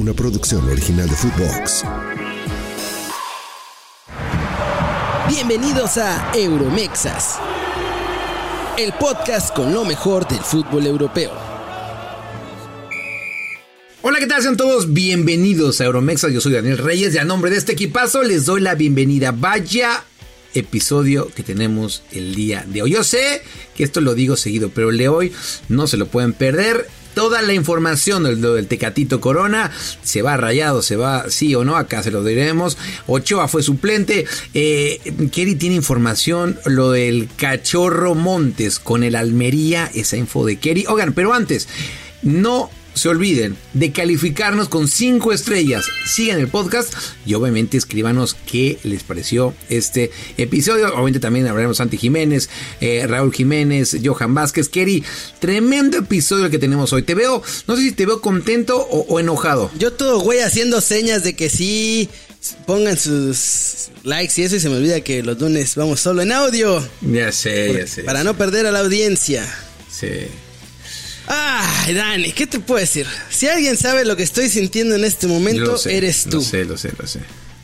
una producción original de Footbox. Bienvenidos a Euromexas, el podcast con lo mejor del fútbol europeo. Hola, ¿qué tal? Sean todos bienvenidos a Euromexas. Yo soy Daniel Reyes y a nombre de este equipazo les doy la bienvenida. Vaya episodio que tenemos el día de hoy. Yo sé que esto lo digo seguido, pero el de hoy no se lo pueden perder. Toda la información del, del Tecatito Corona se va rayado, se va sí o no, acá se lo diremos. Ochoa fue suplente. Eh, Kerry tiene información, lo del Cachorro Montes con el Almería, esa info de Kerry. Oigan, pero antes, no se olviden de calificarnos con 5 estrellas. Sigan el podcast y obviamente escríbanos qué les pareció este episodio. Obviamente también hablaremos Santi Jiménez, eh, Raúl Jiménez, Johan Vázquez, Kerry. Tremendo episodio que tenemos hoy. Te veo, no sé si te veo contento o, o enojado. Yo todo güey haciendo señas de que sí pongan sus likes y eso y se me olvida que los lunes vamos solo en audio. Ya sé, ya sé. Para no perder a la audiencia. Sí. Ay, Dani, ¿qué te puedo decir? Si alguien sabe lo que estoy sintiendo en este momento, sé, eres tú. Lo sé, lo sé, lo sé.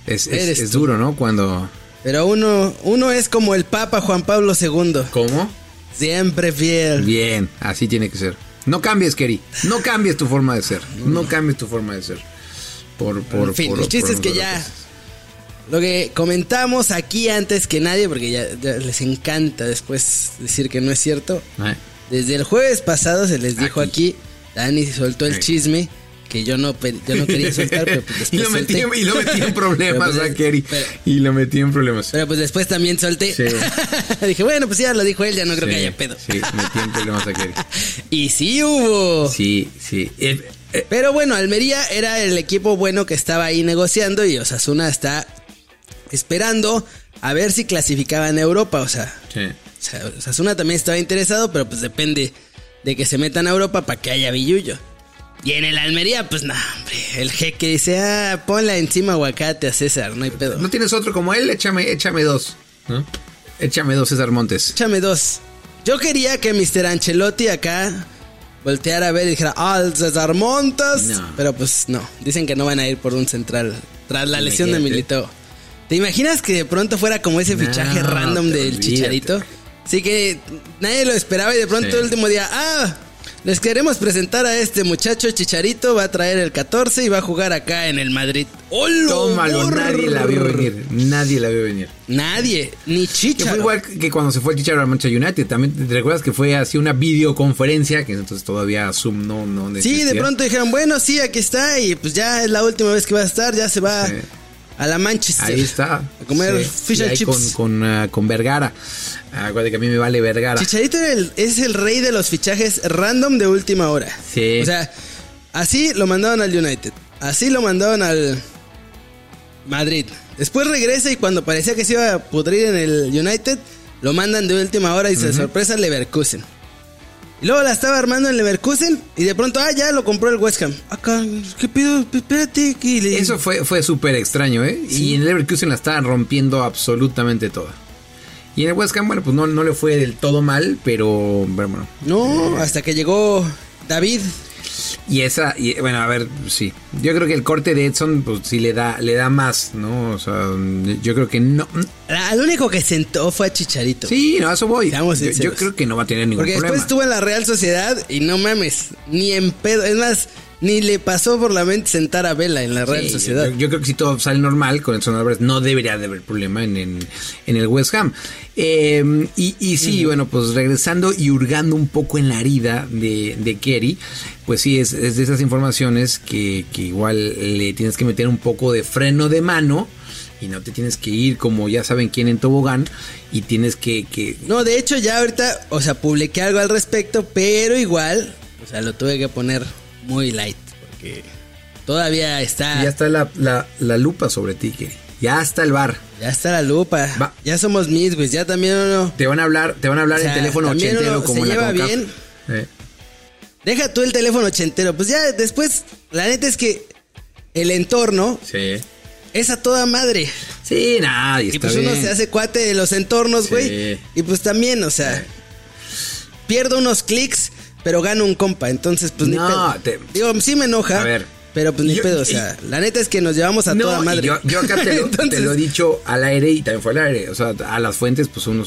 Es, duro, ¿no? Cuando... Pero uno, uno es como el Papa Juan Pablo II. ¿Cómo? Siempre fiel. Bien, así tiene que ser. No cambies, Kerry. No cambies tu forma de ser. No cambies tu forma de ser. Por, por, en fin, por- el chiste por- es que ya lo que comentamos aquí antes que nadie, porque ya, ya les encanta después decir que no es cierto. Eh, Desde el jueves pasado se les dijo Aquí. aquí, Dani soltó el chisme que yo no, yo no quería soltar, pero pues y, después lo metí, solté. y lo metí en problemas, pues, a Kerry. pero- Y lo metí en problemas. Pero pues después también solté. Sí. Dije, bueno, pues ya lo dijo él, ya no creo Sí, que haya pedo. Sí, metí en problemas a Kerry. Y sí hubo. Sí, sí. Eh, eh, Pero bueno, Almería era el equipo bueno que estaba ahí negociando y Osasuna está esperando a ver si clasificaba en Europa. O sea, sí. O sea, Osasuna también estaba interesado, pero pues depende de que se metan a Europa para que haya billullo. Y en el Almería, pues no, hombre, el jeque dice, ah, ponla encima aguacate a César, no hay pedo. ¿No tienes otro como él? Échame, échame dos. ¿no? Échame dos, César Montes. Échame dos. Yo quería que Mr. Ancelotti acá volteara a ver y dijera, ah, César Montes. No. Pero pues no, dicen que no van a ir por un central tras la lesión de. Militao. ¿Te imaginas que de pronto fuera como ese No, fichaje random del olvídate. Chicharito? Sí que nadie lo esperaba y de pronto Sí. el último día, ah, les queremos presentar a este muchacho Chicharito, va a traer el 14 y va a jugar acá en el Madrid. ¡Hola! Tómalo, nadie la vio venir. Nadie la vio venir. Nadie, ni Que Chicharo. fue igual que cuando se fue el Chicharro al Manchester United. También te recuerdas que fue así una videoconferencia, que entonces todavía Zoom no, no Sí, de pronto dijeron, bueno, sí, aquí está y pues ya es la última vez que va a estar, ya se va Sí. A la Manchester. Ahí está. A comer Sí, fish and chips. Con, con, ah, con Vergara. Acuérdate que a mí me vale Vergara. Chicharito el- es el rey de los fichajes random de última hora. Sí. O sea, así lo mandaban al United, así lo mandaban al Madrid. Después regresa y cuando parecía que se iba a pudrir en el United, lo mandan de última hora y se sorpresa Leverkusen. Y luego la estaba armando en Leverkusen y de pronto, ah, ya lo compró el West Ham. Acá, ¿qué pido? Espérate. que le- Eso fue, fue súper extraño, ¿eh? Y en Leverkusen la estaban rompiendo absolutamente toda. Y en el West Ham, bueno, pues no, no le fue del todo mal, pero pero bueno. No, hasta que llegó David. Y esa, y, bueno, a ver, sí. Yo creo que el corte de Edson, pues sí le da, le da más, ¿no? O sea, yo creo que no. Al único que sentó fue a Chicharito. Sí, no, a eso voy. Yo, creo que no va a tener ningún Porque problema. después estuvo en la Real Sociedad y no mames, ni en pedo. Es más, ni le pasó por la mente sentar a Vela en la Real Sí, Sociedad. Yo, yo creo que si todo sale normal con Edson Álvarez, no debería de haber problema en, en, en el West Ham. Eh, y, y sí, bueno, pues regresando y hurgando un poco en la herida de, de Kerry, pues sí, es, es de esas informaciones que, que igual le tienes que meter un poco de freno de mano y no te tienes que ir como ya saben quién en tobogán y tienes que... que No, de hecho ya ahorita, o sea, publiqué algo al respecto, pero igual, o sea, lo tuve que poner muy light, porque todavía está, ya está la, la, la lupa sobre ti, Kerry. Ya está el bar. ya está la lupa, Va. ya somos midways, ya también uno... Te van a hablar, te van a hablar O sea, en teléfono ochentero como se en la lleva bien. Eh. Deja tú el teléfono ochentero, pues ya después, la neta es que el entorno Sí. Es a toda madre. Sí, nadie Y está pues uno bien. se hace cuate de los entornos, Sí. güey. Y pues también, o sea, pierdo unos clics, pero gano un compa. Entonces, pues ni No, pedo. te- Digo, sí me enoja. A ver. Pero pues ni Yo- pedo, o sea, la neta es que nos llevamos a No, toda madre. Yo, yo acá te lo, te Entonces, lo he dicho al aire y también fue al aire. O sea, a las fuentes, pues uno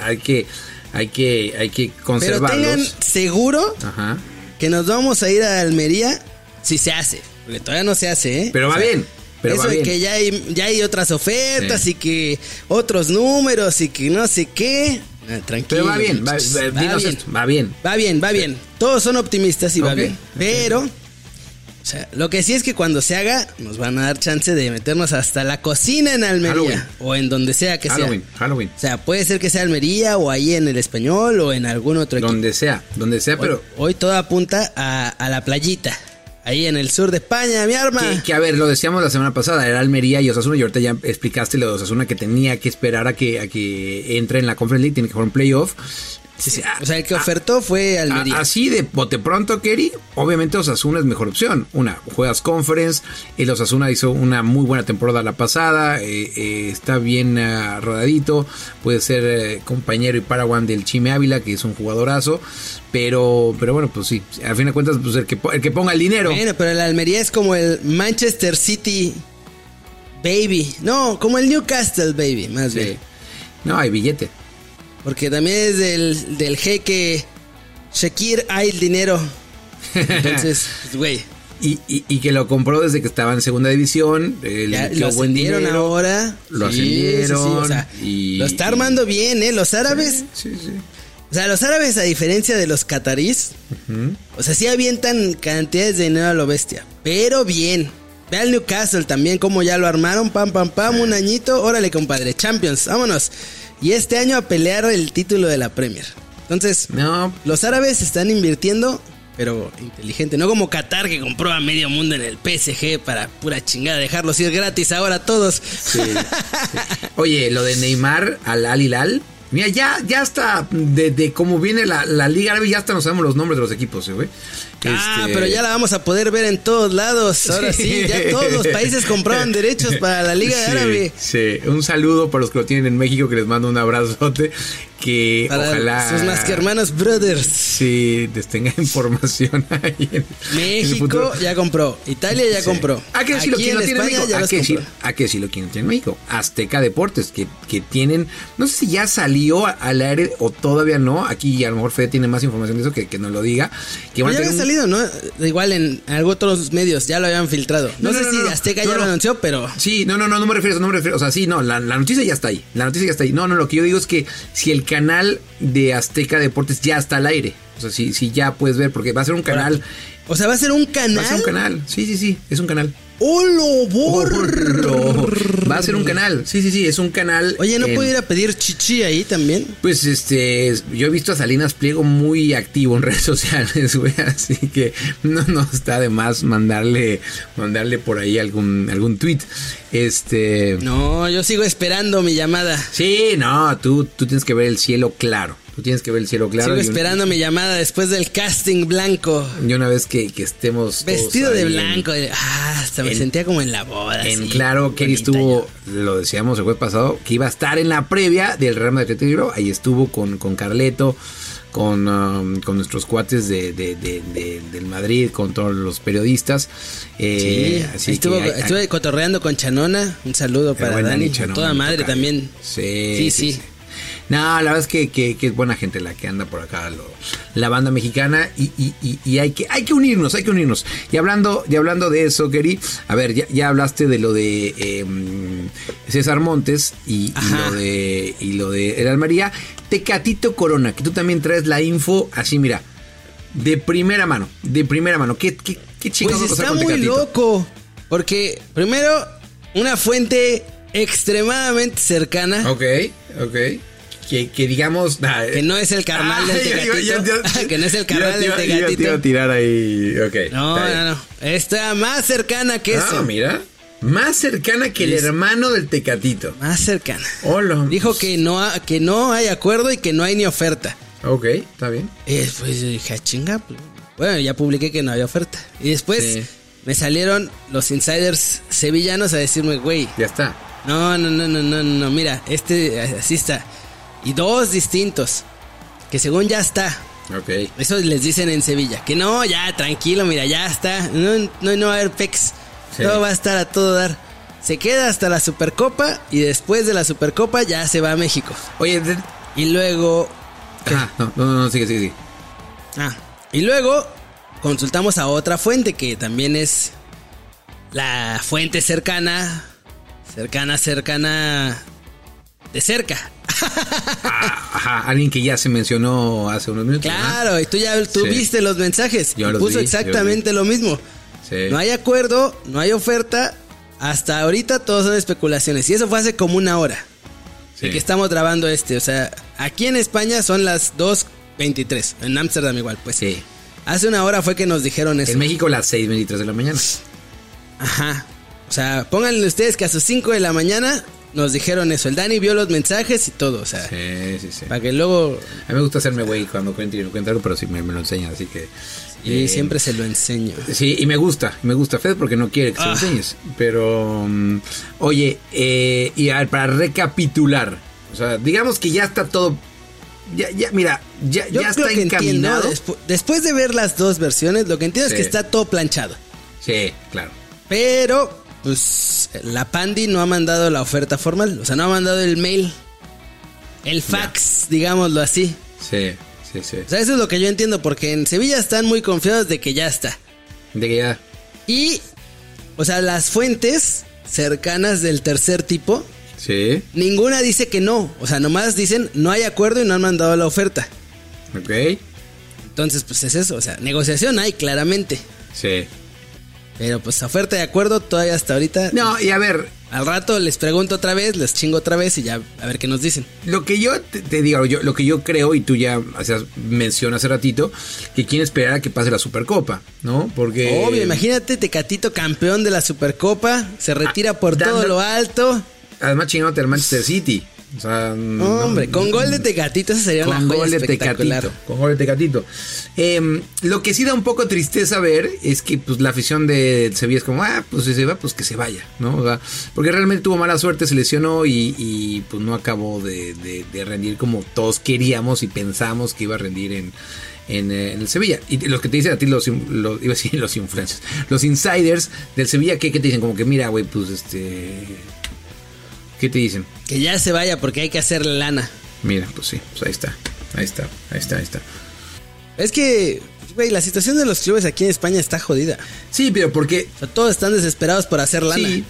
hay que, hay que, hay que Pero conservarlos. tengan seguro Ajá. que nos vamos a ir a Almería si se hace. Porque todavía no se hace, ¿eh? Pero va bien. Pero eso de que ya hay, ya hay otras ofertas Sí. y que otros números y que no sé qué. Ah, tranquilo. Pero va bien, va, bien. esto, va bien. Va bien, va bien. Todos son optimistas y va bien. Pero, o sea, lo que sí es que cuando se haga, nos van a dar chance de meternos hasta la cocina en Almería. Halloween. O en donde sea que Halloween, sea. Halloween. O sea, puede ser que sea Almería o ahí en el español o en algún otro equipo. Donde sea, donde sea, pero Hoy, hoy todo apunta a, a la playita. Ahí en el sur de España, mi arma. Que, que, a ver, lo decíamos la semana pasada, era Almería y Osasuna, y ahorita ya explicaste lo de Osasuna que tenía que esperar a que, a que entre en la Conference League, tiene que jugar un playoff. Sí, sí. O sea, el que ofertó fue Almería. A- así de bote pronto, Kerry, obviamente Osasuna es mejor opción. Una, juegas Conference, el Osasuna hizo una muy buena temporada la pasada, eh, eh, está bien ah, rodadito, puede ser eh, compañero y paraguan del Chime Ávila, que es un jugadorazo, pero, pero bueno, pues sí, a fin de cuentas, pues el que, el que ponga el dinero. Bueno, pero el Almería es como el Manchester City Baby. No, como el Newcastle Baby, más Sí. bien. No, hay billete. Porque también es del, del jeque Shakir hay el dinero. Entonces, pues, güey, Y, y- y que lo compró desde que estaba en segunda división. eh, ya lo ascendieron dinero. ahora. Lo Sí, sí, sí, ascendieron. o sea, y- lo está armando bien, ¿eh? Los árabes. Sí, sí. O sea, los árabes, a diferencia de los catarís, o sea, sí avientan cantidades de dinero a lo bestia, pero bien. Ve al Newcastle también, como ya lo armaron, pam, pam, pam, un añito, órale, compadre, Champions, vámonos. Y este año a pelear el título de la Premier. Entonces, No, los árabes están invirtiendo, pero inteligente, no como Qatar que compró a medio mundo en el PSG para pura chingada, dejarlos ir gratis ahora a todos. Sí, sí. Oye, lo de Neymar al Al Hilal. Mira, ya, ya está, de, de cómo viene la, la Liga Árabe, ya hasta no sabemos los nombres de los equipos, eh, güey. Ah, Este, pero ya la vamos a poder ver en todos lados. Ahora sí, Sí. ya todos los países compraron derechos para la Liga sí, Árabe. Sí, un saludo para los que lo tienen en México, que les mando un abrazote. Que Para ojalá. sus más que hermanos brothers. Sí, les tenga información ahí. en- en México futuro. ya compró, Italia ya Sí. compró. ¿A que si lo quién en lo tiene en España México? ¿A que compró. a que sí lo quién lo tiene en México? Azteca Deportes, que, que tienen, no sé si ya salió al aire o todavía no. Aquí a lo mejor Fede tiene más información de eso que, que nos lo diga. Que van a tener salido, ¿no? Igual en algunos otros medios ya lo habían filtrado. No, No, sé no, si no. Azteca No, ya lo anunció, pero Sí, no, no, no, no me refiero a eso, no me refiero. O sea, sí, no, la, la noticia ya está ahí. La noticia ya está ahí. No, no, lo que yo digo es que si el canal de Azteca Deportes ya está al aire. O sea, si, si ya puedes ver, porque va a ser un canal. o sea, va a ser un Va canal. a ser un canal. Sí, sí, sí, es un canal. ¡Holo, Borro. Va a ser un canal. Sí, sí, sí, es un canal. Oye, ¿no puedo ir a pedir chichi ahí también? Pues este, yo he visto a Salinas Pliego muy activo en redes sociales, güey, así que no, no está de más mandarle, mandarle por ahí algún, algún tweet. Este, No, yo sigo esperando mi llamada. sí, no, tú, tú tienes que ver el cielo claro, tú tienes que ver el cielo claro. sigo un- esperando mi llamada después del casting blanco. Y una vez que, que estemos todos Vestido de en- blanco. ah, hasta me en- sentía como en la boda. En así, claro, Kerry bonita estuvo, lo decíamos el jueves pasado, que iba a estar en la previa del Real Madrid Atlético. Ahí estuvo con, con Carleto, con, um, con nuestros cuates de, de- de- de- del Madrid, con todos los periodistas. Eh, Sí, así estuvo, que hay- estuve cotorreando con Chanona. Un saludo para Dani. Toda madre tocayo. también. Sí, Sí, sí. No, la verdad es que, que- que es buena gente la que anda por acá, lo- la banda mexicana, y, y- y- y hay, que, hay que unirnos, hay que unirnos. Y hablando, y hablando de eso, Kerry, a ver, ya, ya hablaste de lo de eh, César Montes y, lo de y lo de el Almería. Tecatito Corona, que tú también traes la info así, mira, de primera mano, de primera mano. ¿Qué, qué, qué chingados Pues a pasar está con muy Tecatito? loco. Porque, primero, una fuente extremadamente cercana. Ok, ok. Que, que digamos. nah, Que no es el carnal del Ah, ya. Que no es el carnal del iba- ya te iba Tecatito. a tirar ahí. Ok. No, no, no. Está más cercana que Ah, eso. mira. Más cercana que el Es- hermano del Tecatito. Más cercana. Hola. Dijo que no, ha- que no hay acuerdo y que no hay ni oferta. Ok, está bien. Y después yo dije, "Ah, chinga. pues". Bueno, ya publiqué que no había oferta. Y después Sí. me salieron los insiders sevillanos a decirme, güey, Ya está. no, no, no, no, no, no, mira, este así está. Y dos distintos. Que según ya está. Ok. Eso les dicen en Sevilla. Que no, ya, tranquilo, mira, ya está. No, no, no va a haber pex. Sí. Todo va a estar a todo dar. Se queda hasta la Supercopa y después de la Supercopa ya se va a México. Oye, de- Y luego... ah, no, no, no, sigue, sigue, sigue. Ah, y luego consultamos a otra fuente que también es la fuente cercana, cercana, cercana, de cerca. Ah, ajá, alguien que ya se mencionó hace unos minutos. Claro, y tú ya tú Sí. viste los mensajes. Yo los puso vi, yo exactamente lo mismo. Sí. No hay acuerdo, no hay oferta. Hasta ahorita todos son especulaciones. Y eso fue hace como una hora. Sí. de que estamos grabando este. O sea, aquí en España son las 2.23. En Ámsterdam igual, pues. Sí. Hace una hora fue que nos dijeron eso. En México las 6.23 de la mañana. Ajá. O sea, pónganle ustedes que a sus 5 de la mañana nos dijeron eso. El Dani vio los mensajes y todo. O sea, Sí, sí, sí. para que luego. A mí me gusta hacerme güey cuando cuento y no cuento algo, pero sí me, me lo enseña, así que... Y eh, siempre se lo enseño. Sí, y me gusta, me gusta Fed porque no quiere que se lo Ah. enseñes. Pero, mm, oye, eh, y a ver, para recapitular, o sea, digamos que ya está todo... Ya, ya, mira, ya, Yo ya creo está que entiendo. encaminado. despu- después de ver las dos versiones, lo que entiendo es que está todo planchado. Sí, claro. Pero, pues, la Pandi no ha mandado la oferta formal. O sea, no ha mandado el mail. El fax, digámoslo así. Sí, sí, sí. O sea, eso es lo que yo entiendo, porque en Sevilla están muy confiados de que ya está. De que ya... Y, o sea, las fuentes cercanas del tercer tipo, Sí, ninguna dice que no. O sea, nomás dicen no hay acuerdo y no han mandado la oferta. ok. Entonces, pues es eso. O sea, negociación hay claramente. Sí. Pero pues oferta de acuerdo todavía hasta ahorita. No, y a ver, Al rato les pregunto otra vez, les chingo otra vez y ya a ver qué nos dicen. Lo que yo te, te digo, yo, lo que yo creo, y tú ya hacías mención hace ratito, que quieren esperar a que pase la Supercopa, ¿no? Porque. Obvio, imagínate Tecatito campeón de la Supercopa, se retira por dando- todo lo alto. Además, chingándote al Manchester City. O sea. no- Hombre, con gol de Tecatito esa sería con una joya gol de espectacular. Tecatito. Con gol de Tecatito. Em, lo que sí da un poco tristeza ver es que pues la afición de Sevilla es como, ah, pues si se va, pues que se vaya, ¿no? O sea, porque realmente tuvo mala suerte, se lesionó y, y, pues no acabó de, de- de rendir como todos queríamos y pensamos que iba a rendir en, en, eh, en el Sevilla. Y los que te dicen a ti, los, los- iba a decir los influencers, los insiders del Sevilla, ¿qué, qué te dicen? Como que mira, güey, pues este... ¿Qué te dicen? Que ya se vaya porque hay que hacer lana. Mira, pues sí, pues ahí está, ahí está, ahí está, ahí está. Es que, güey, la situación de los clubes aquí en España está jodida. Sí, pero porque O sea, todos están desesperados por hacer lana. Sí.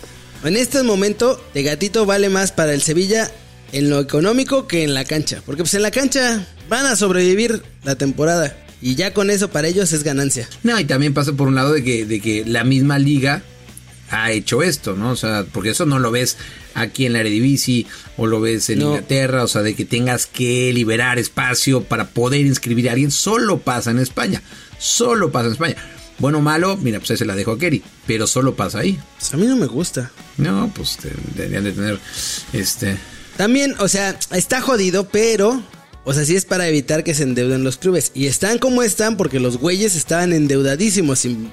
En este momento, Tecatito vale más para el Sevilla en lo económico que en la cancha. Porque pues en la cancha van a sobrevivir la temporada. Y ya con eso para ellos es ganancia. No, y también pasa por un lado de que, de que la misma liga ha hecho esto, ¿no? O sea, porque eso no lo ves aquí en la Eredivisie o lo ves en No. Inglaterra, o sea, de que tengas que liberar espacio para poder inscribir a alguien, solo pasa en España, solo pasa en España. Bueno o malo, mira, pues ahí se la dejo a Kerry, pero solo pasa ahí. Pues a mí no me gusta. No, pues deberían de tener, este... También, o sea, está jodido, pero... O sea, sí es para evitar que se endeuden los clubes. Y están como están porque los güeyes estaban endeudadísimos, sin-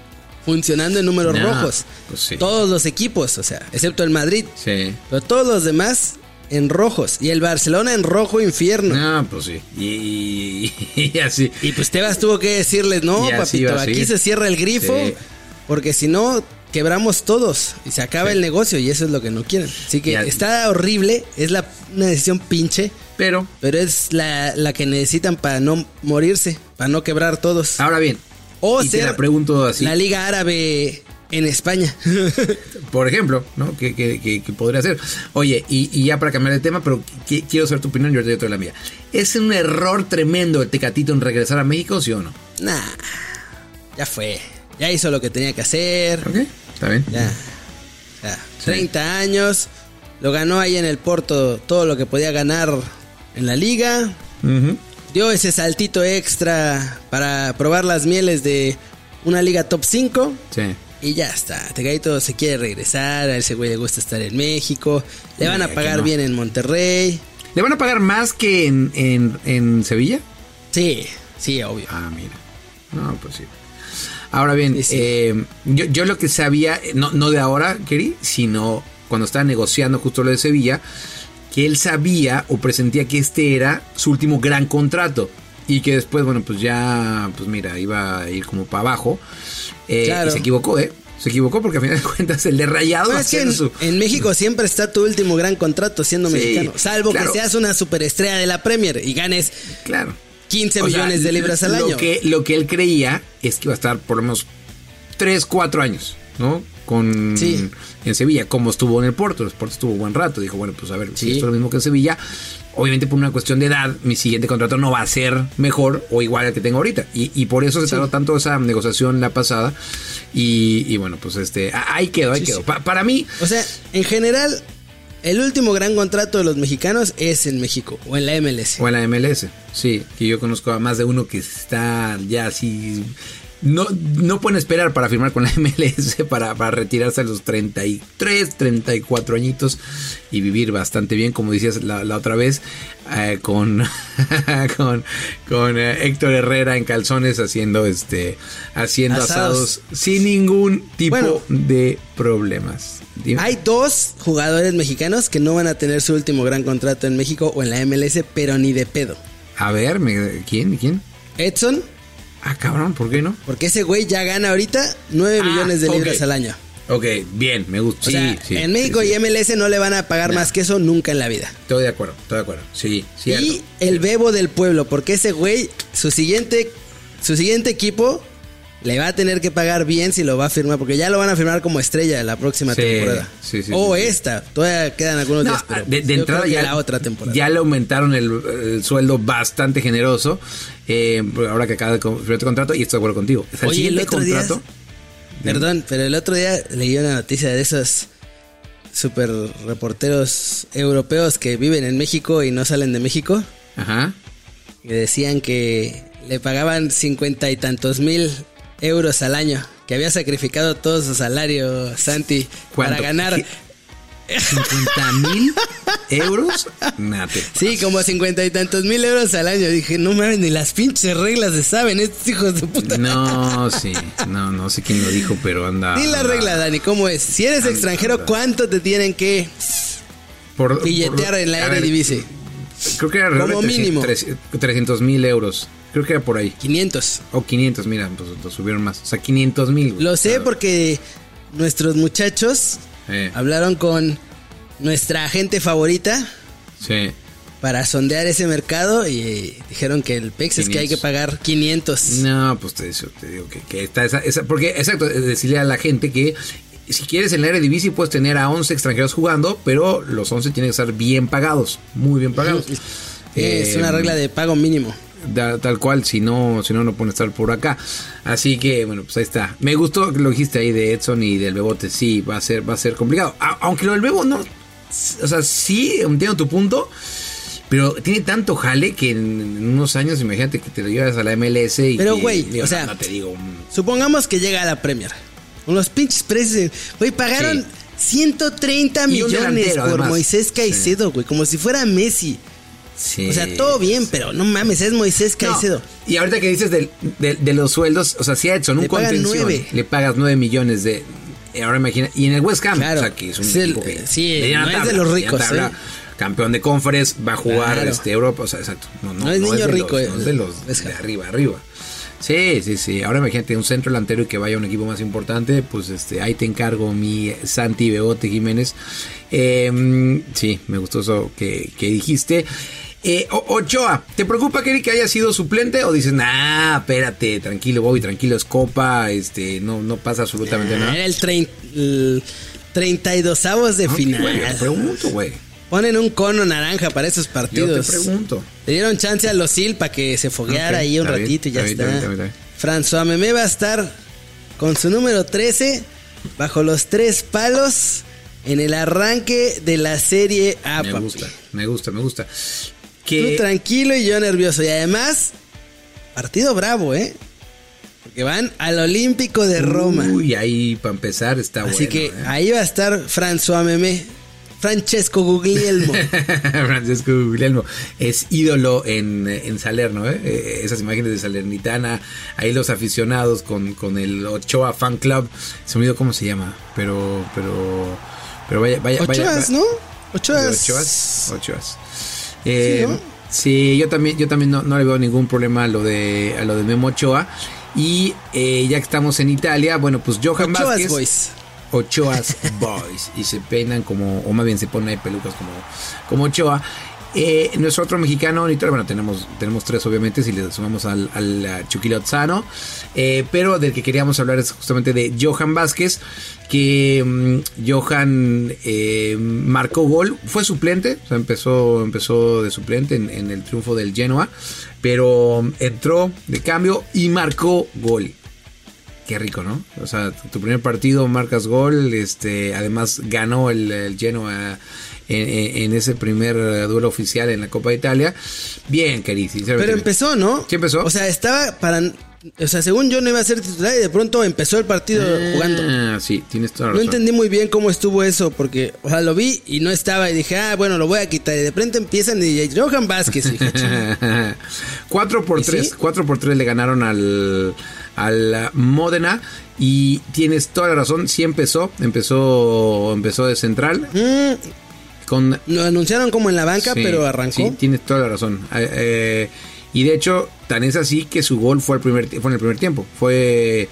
funcionando en números No, rojos. pues sí. Todos los equipos, o sea, excepto el Madrid. Sí. Pero todos los demás en rojos. Y el Barcelona en rojo infierno. No, pues sí. Y, y- y así. Y pues Tebas tuvo que decirles, no, papito, aquí se cierra el grifo. Sí. Porque si no, quebramos todos. Y se acaba Sí. el negocio y eso es lo que no quieren. Así que Ya. está horrible. Es la, una decisión pinche. Pero, Pero es la, la que necesitan para no morirse. Para no quebrar todos. ahora bien. O y te ser la pregunto así. la Liga Árabe en España. por ejemplo, ¿no? Que, que- que- que podría ser. Oye, y, y ya para cambiar de tema, pero qui- quiero saber tu opinión yo te doy la mía. ¿Es un error tremendo el Tecatito en regresar a México, sí o no? nah. Ya fue. Ya hizo lo que tenía que hacer. ¿Ok? Está bien. Ya. Ya. 30 años. Lo ganó ahí en el Porto todo lo que podía ganar en la liga. Dio ese saltito extra para probar las mieles de una liga top 5. Sí. Y ya está. Tegadito se quiere regresar. A ese güey le gusta estar en México. Le van Eh, a pagar no. bien en Monterrey. ¿Le van a pagar más que en, en, en Sevilla? Sí, sí, obvio. Ah, mira. No, pues sí. Ahora bien, Sí, sí. eh, yo, yo lo que sabía, no, no de ahora, Keri, sino cuando estaba negociando justo lo de Sevilla, que él sabía o presentía que este era su último gran contrato. y que después, bueno, pues ya, pues mira, iba a ir como para abajo. Eh, Claro. Y se equivocó, ¿eh? Se equivocó porque a final de cuentas el de Rayado No, es que en, su... en México siempre está tu último gran contrato siendo Sí, mexicano. Salvo claro. que seas una superestrella de la Premier y ganes Claro. 15 O sea, millones de libras al lo año. Que, lo que él creía es que iba a estar por lo menos 3, 4 años, ¿no? Con, Sí. En Sevilla, como estuvo en el Porto. El Porto estuvo buen rato. Dijo, bueno, pues a ver, si esto es lo mismo que en Sevilla. Obviamente por una cuestión de edad, mi siguiente contrato no va a ser mejor o igual al que tengo ahorita. Y, y por eso se tardó tanto esa negociación la pasada. Y, y bueno, pues este, ahí quedó, ahí quedó. Pa- para mí, O sea, en general, el último gran contrato de los mexicanos es en México o en la MLS. O en la MLS, sí, que yo conozco a más de uno que está ya así. No, no pueden esperar para firmar con la MLS para, para retirarse a los 33, 34 añitos y vivir bastante bien, como decías la, la otra vez, eh, con, con, con eh, Héctor Herrera en calzones haciendo este haciendo asados, Asados. sin ningún tipo Bueno. de problemas. Dime. Hay dos jugadores mexicanos que no van a tener su último gran contrato en México o en la MLS, pero ni de pedo. A ver, ¿quién? ¿Quién? Edson, Ah, cabrón, ¿por qué no? porque ese güey ya gana ahorita 9 Ah, millones de libras al año. Ok, bien, me gusta. O Sí, sea, sí, en México sí. y MLS no le van a pagar No. más que eso nunca en la vida. Estoy de acuerdo, estoy de acuerdo. Sí, cierto. Y el bebo del pueblo, porque ese güey, su siguiente, su siguiente equipo le va a tener que pagar bien si lo va a firmar, porque ya lo van a firmar como estrella la próxima Sí, temporada. sí, sí, o esta, todavía quedan algunos No, días, pero de, entrada que ya, la otra temporada. ya le aumentaron el, el sueldo bastante generoso. eh, ahora que acaba de firmar tu contrato, y estoy de acuerdo contigo. Oye, el otro día- contrato. Perdón, pero el otro día leí una noticia de esos super reporteros europeos que viven en México y no salen de México. Ajá. Y decían que le pagaban cincuenta y tantos mil euros al año. Que había sacrificado todo su salario, Santi, para ganar. ¿Qué? ¿50 mil euros? Sí, como cincuenta y tantos mil euros al año. Dije, no mames, ni las pinches reglas se saben, estos hijos de puta. No, sí. No, no sé quién lo dijo, pero anda. Di la anda- regla, Dani, ¿cómo es? Si eres Anda, extranjero, anda. ¿cuánto te tienen que por- billetear por- en la Eredivisie? Creo que era alrededor Como de mínimo. 300 mil euros. Creo que era por ahí. 500. O 500, mira, pues lo subieron más. O sea, 500 mil. Lo sé porque nuestros muchachos Eh, hablaron con nuestra agente favorita sí. para sondear ese mercado y dijeron que el PEX es que hay que 500. pagar 500. No, pues te, te digo que, que está esa, esa- Porque, exacto, decirle a la gente que si quieres en la Eredivisie puedes tener a 11 extranjeros jugando, pero los 11 tienen que estar bien pagados, muy bien pagados. Es Eh, una regla de pago mínimo. Da- tal cual, si no, si no, no pueden estar por acá. Así que, bueno, pues ahí está. Me gustó que lo dijiste ahí de Edson y del Bebote. Sí, va a ser, va a ser complicado. A- aunque lo del Bebo no. O sea, sí, entiendo tu punto. Pero tiene tanto jale que en, unos años, imagínate que te lo llevas a la MLS y. Pero, güey, o sea, no, no te digo. Supongamos que llega a la Premier. Con los pinches precios. Güey, pagaron Sí. 130 Y un millones por además. Moisés Caicedo, güey. Como si fuera Messi. Sí. O sea, todo bien, pero no mames, es Moisés No, Caicedo. Y ahorita que dices del- de, de los sueldos, o sea, si a Edson un Le contención nueve. le pagas 9 millones de. eh, Ahora imagina. Y en el West Ham, Claro. o sea, que es un Es el- equipo que. sí, es de los ricos, tabla, ¿eh? Campeón de conference, va a jugar Claro. este, Europa, o sea, exacto. No, no, No es niño rico, los- eh, no es de los de arriba, arriba. Sí, sí, sí. Ahora imagínate un centro delantero y que vaya a un equipo más importante, pues este, ahí te encargo mi Santi Beote Jiménez. Eh, sí, me gustó eso que, que dijiste. Eh, Ochoa, ¿te preocupa que Eric haya sido suplente o dices, nah, espérate, tranquilo, Bobby, tranquilo, es copa, este, no, no pasa absolutamente nada? Era el, trein- el 32 avos de No, final. te pregunto, güey. Ponen un cono naranja para esos Yo partidos. te pregunto. Le dieron chance a Losil para que se fogueara ahí un bien, ratito y ya está François Memé va a estar con su número 13 bajo los tres palos en el arranque de la serie A, me papi. gusta, me gusta, me gusta. Tú tranquilo y yo nervioso. Y además, partido bravo, ¿eh? Porque van al Olímpico de Roma. Uy, ahí para empezar está Así bueno. que ¿eh? ahí va a estar François Memé. Francesco Guglielmo. Francisco Guglielmo es ídolo en, en Salerno, ¿eh? Eh, esas imágenes de Salernitana, ahí los aficionados con, con el Ochoa Fan Club, se me olvidó cómo se llama, pero, pero, pero vaya, vaya, vaya. Ochoas, va- ¿no? Ochoas. Ochoas, Ochoas. Eh, Sí, ¿no? Sí, yo también, yo también no, no le veo ningún problema a lo de, a lo de Memo Ochoa. Y eh, ya que estamos en Italia, bueno, pues Johan Ochoa's Vázquez. Boys. Ochoa's Boys. Y se peinan como, o más bien se ponen pelucas como, como Ochoa. Eh, nuestro otro mexicano, bueno, tenemos, tenemos tres obviamente, si le sumamos al, al Chucky eh, pero del que queríamos hablar es justamente de Johan Vázquez, que mm, Johan eh, marcó gol, fue suplente, o sea, empezó, empezó de suplente en, el triunfo del Genoa, pero entró de cambio y marcó gol. Qué rico, ¿no? O sea, tu primer partido marcas gol, este, además ganó el Genoa en, en- ese primer eh, duelo oficial en la Copa de Italia. Bien, sinceramente. Pero empezó, ¿no? Sí empezó. O sea, estaba para... O sea, según yo no iba a ser titular y de pronto empezó el partido jugando. Ah, sí, tienes toda la No razón. entendí muy bien cómo estuvo eso, porque, o sea, lo vi y no estaba y dije, ah, bueno, lo voy a quitar. Y de pronto empiezan y Johan Vázquez. "Chinga". 4 por ¿Y 3, sí? 4 por 3 le ganaron al, al Módena y tienes toda la razón, sí empezó, empezó, empezó de central Mm, con lo anunciaron como en la banca, Sí, pero arrancó. Sí, tienes toda la razón. Eh, eh, y de hecho, tan es así que su gol fue, el primer, fue en el primer tiempo. Fue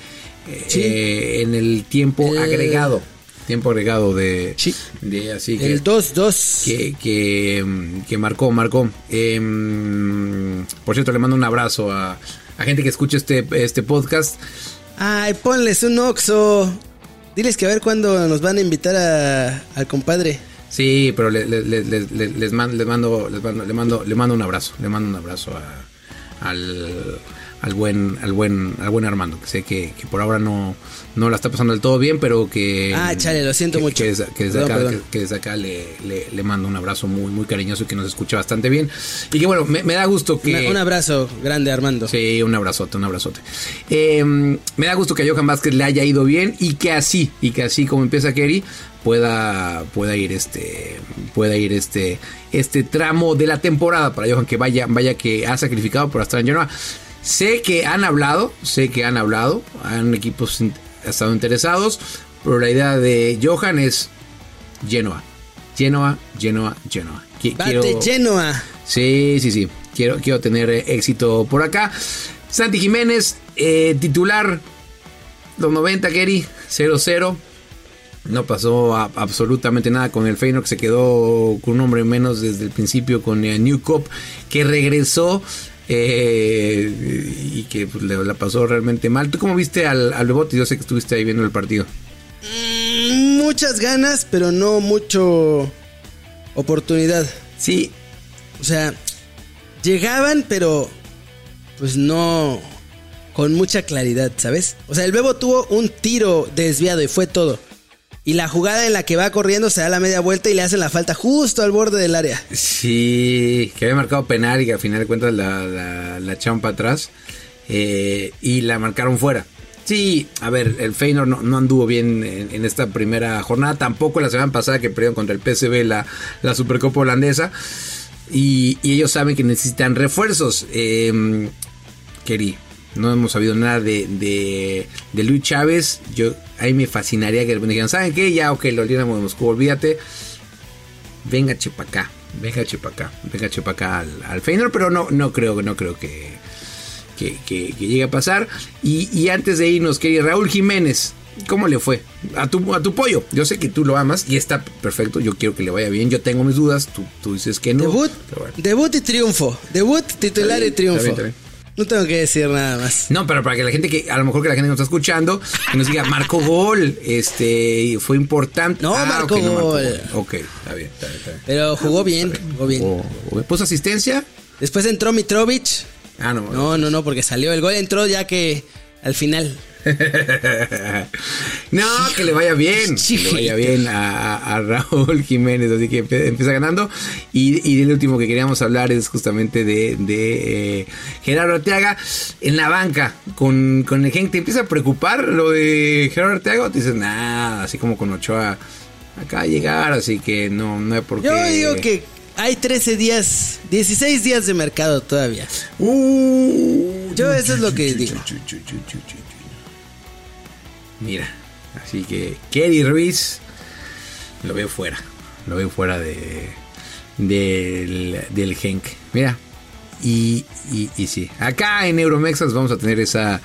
eh, Sí. eh, en el tiempo agregado. Tiempo agregado de. Sí. de así que, El 2-2. que, que, mm, que marcó, marcó. Mm, por cierto, le mando un abrazo a, a gente que escucha este, este podcast. Ay, ponles un oxo. Diles que a ver cuándo nos van a invitar a- al compadre. Sí, pero le- le- le- le- le- les, mando, les, mando, les mando, le mando, le mando un abrazo, le mando un abrazo a- al, al buen, al buen, al buen Armando, que sé que, que por ahora no, no la está pasando del todo bien, pero que Ah, chale, lo siento que- mucho. Que, desde- que desde Perdón, acá, perdón. que- desde acá le, le, le mando un abrazo muy, muy cariñoso y que nos escucha bastante bien. Y que bueno, me, me da gusto que. Una- un abrazo grande, Armando. Sí, un abrazote, un abrazote. Eh, me da gusto que a Johan Vázquez le haya ido bien y que así, y que así como empieza Kerry, pueda, pueda ir este, pueda ir este, este tramo de la temporada para Johan que vaya, vaya que ha sacrificado por estar en Genoa. Sé que han hablado, sé que han hablado, han equipos in- estado interesados, pero la idea de Johan es Genoa, Genoa, Genoa, Genoa. Qui- Bate Genoa. Sí, sí, sí. Quiero, quiero tener éxito por acá. Santi Jiménez, eh, titular. Los 90, Kerry, 0-0. No pasó a- absolutamente nada con el Feyenoord, que se quedó con un hombre menos desde el principio con eh, New Cop, que regresó eh, y que pues, le la pasó realmente mal. ¿Tú cómo viste al, al Bebote? Yo sé que estuviste ahí viendo el partido. Mm, muchas ganas, pero no mucho oportunidad. Sí, O sea, llegaban, pero pues no con mucha claridad, ¿sabes? O sea, el Bebo tuvo un tiro desviado y fue todo. Y la jugada en la que va corriendo se da la media vuelta y le hacen la falta justo al borde del área. Sí, que había marcado penal y que al final de cuentas la, la, la para atrás eh, y la marcaron fuera. Sí, a ver, el Feyenoord no, anduvo bien en, esta primera jornada, tampoco la semana pasada que perdieron contra el PSV la, la Supercopa holandesa y, ellos saben que necesitan refuerzos. Eh, Keri, no hemos sabido nada de, de, de Luis Chávez. Yo, ahí me fascinaría que repente dijeran, ¿saben qué? Ya, ok, lo olvidamos de Moscú, olvídate. Venga chepacá, venga chepacá, venga chepacá al, al Feyenoord, pero no, no creo, no creo que, que, que- que llegue a pasar. Y, y antes de irnos, querido Raúl Jiménez, ¿cómo le fue? A tu, a tu pollo. Yo sé que tú lo amas y está perfecto. Yo quiero que le vaya bien. Yo tengo mis dudas. Tú, tú dices que no. Debut, bueno. debut y triunfo. Debut, titular bien, y triunfo. está bien, está bien. No tengo que decir nada más. No, pero para que la gente que, a lo mejor que la gente nos está escuchando, que nos diga, marcó gol, este, fue importante. No, marcó ok, gol. Ok, está bien, está bien, está bien. Pero jugó bien, jugó bien. O- o- ¿Puso asistencia? Después entró Mitrovic. Ah, no. No, no, no, porque salió. El gol entró ya que al final. No, que le vaya bien. Que le vaya bien a, a- a Raúl Jiménez. Así que empieza ganando. Y, y del último que queríamos hablar es justamente de, de, eh, Gerardo Arteaga en la banca con, con el Genk. ¿Te empieza a preocupar lo de Gerardo Arteaga? O te dices, nada, así como con Ochoa. Acaba de llegar, así que no, no hay por qué. Yo digo que hay 13 días, 16 días de mercado todavía. Uh, Yo eso es lo que digo. Mira, así que Kerry Ruiz lo veo fuera. Lo veo fuera de del, del Genk. Mira, Y, y, y sí, acá en Euromexas vamos a tener esa,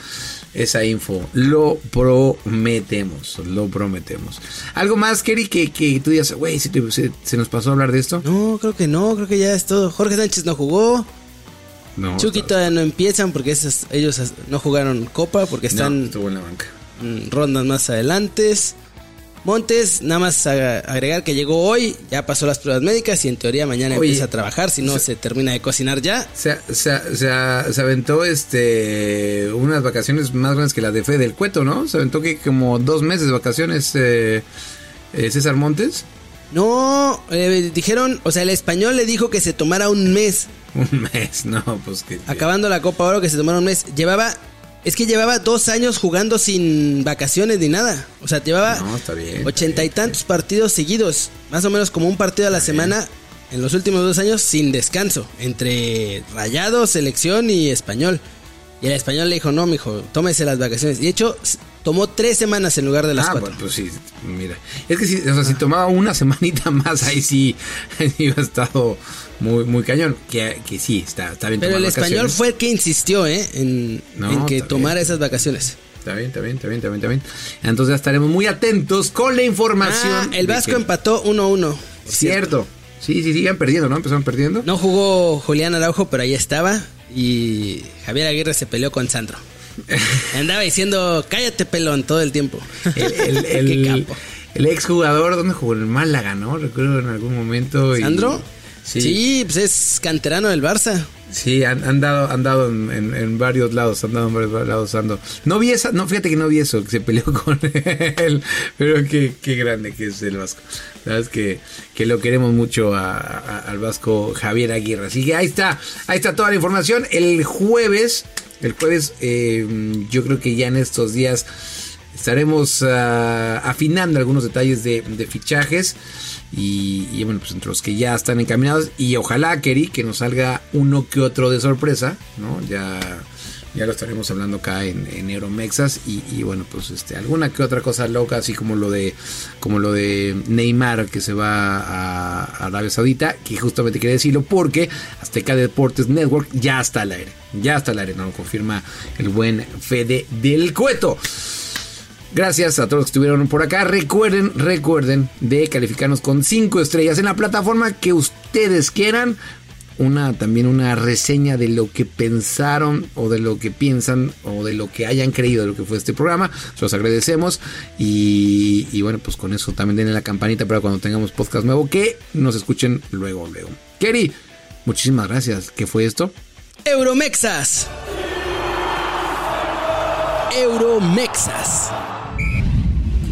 esa info. Lo prometemos, lo prometemos. ¿Algo más, Kerry, que, que tú digas, güey, ¿se, te- se- se nos pasó a hablar de esto? No, creo que no, creo que ya es todo. Jorge Sánchez no jugó. No. Chucky todavía no empiezan porque esos- ellos no jugaron Copa porque no, están estuvo en la banca. Rondas más adelantes. Montes, nada más agregar que llegó hoy, ya pasó las pruebas médicas y en teoría mañana Oye, empieza a trabajar, si no se termina de cocinar ya. Se, se, se, aventó este unas vacaciones más grandes que las de Fe del Cueto, ¿no? Se aventó que como dos meses de vacaciones eh, eh, César Montes. No, eh, dijeron, o sea, el español le dijo que se tomara un mes, Un mes, no, pues que... acabando la Copa Oro, que se tomara un mes. Llevaba, es que llevaba dos años jugando sin vacaciones ni nada. O sea, llevaba No, ochenta y tantos partidos seguidos, más o menos como un partido a la semana en los últimos dos años sin descanso, entre Rayado, Selección y Español. Y el español le dijo, no, mijo, tómese las vacaciones. Y de hecho, tomó tres semanas en lugar de las Ah, cuatro. pues sí, mira. Es que si, o sea, si tomaba una semanita más, ahí sí, ahí sí estado muy, muy cañón. Que, que sí, está, está bien Pero el español fue el que insistió, ¿eh? En, No, en que tomara bien. esas vacaciones. Está bien, está bien, está bien, está bien, está bien. Entonces ya estaremos muy atentos con la información. Ah, el Vasco que- empató 1-1. Cierto. Sí, sí, sí, iban perdiendo, ¿no? Empezaron perdiendo. No jugó Julián Araujo, pero ahí estaba. Y Javier Aguirre se peleó con Sandro. Andaba diciendo, cállate pelón todo el tiempo. El, el, el, Qué capo. el exjugador, ¿dónde jugó? En Málaga, ¿no? Recuerdo en algún momento. ¿Sandro? Sí. sí, pues es canterano del Barça. han, han dado, han dado en, en- en varios lados, han dado en varios lados, Sandro. No vi esa, no, fíjate que no vi eso, que se peleó con él, pero qué, qué grande que es el Vasco. La verdad es que, que lo queremos mucho a- a- al Vasco Javier Aguirre. Así que ahí está, ahí está toda la información. El jueves, el jueves, eh, yo creo que ya en estos días estaremos ah, afinando algunos detalles de, fichajes y, y, bueno pues entre los que ya están encaminados. Y ojalá Keri que nos salga uno que otro de sorpresa no ya ya lo estaremos hablando acá en, en Euromexas y, bueno pues este alguna que otra cosa loca así como lo de como lo de Neymar que se va a, a Arabia Saudita que justamente quería decirlo porque Azteca Deportes Network ya está al aire ya está al aire no lo confirma el buen Fede del Cueto Gracias a todos los que estuvieron por acá. Recuerden, recuerden de calificarnos con 5 estrellas en la plataforma que ustedes quieran. Una también una reseña de lo que pensaron o de lo que piensan o de lo que hayan creído de lo que fue este programa. Se los agradecemos. Y, y bueno, pues con eso también denle la campanita para cuando tengamos podcast nuevo que nos escuchen luego, luego. Kerry, muchísimas gracias. ¿Qué fue esto? Euromexas. Euromexas.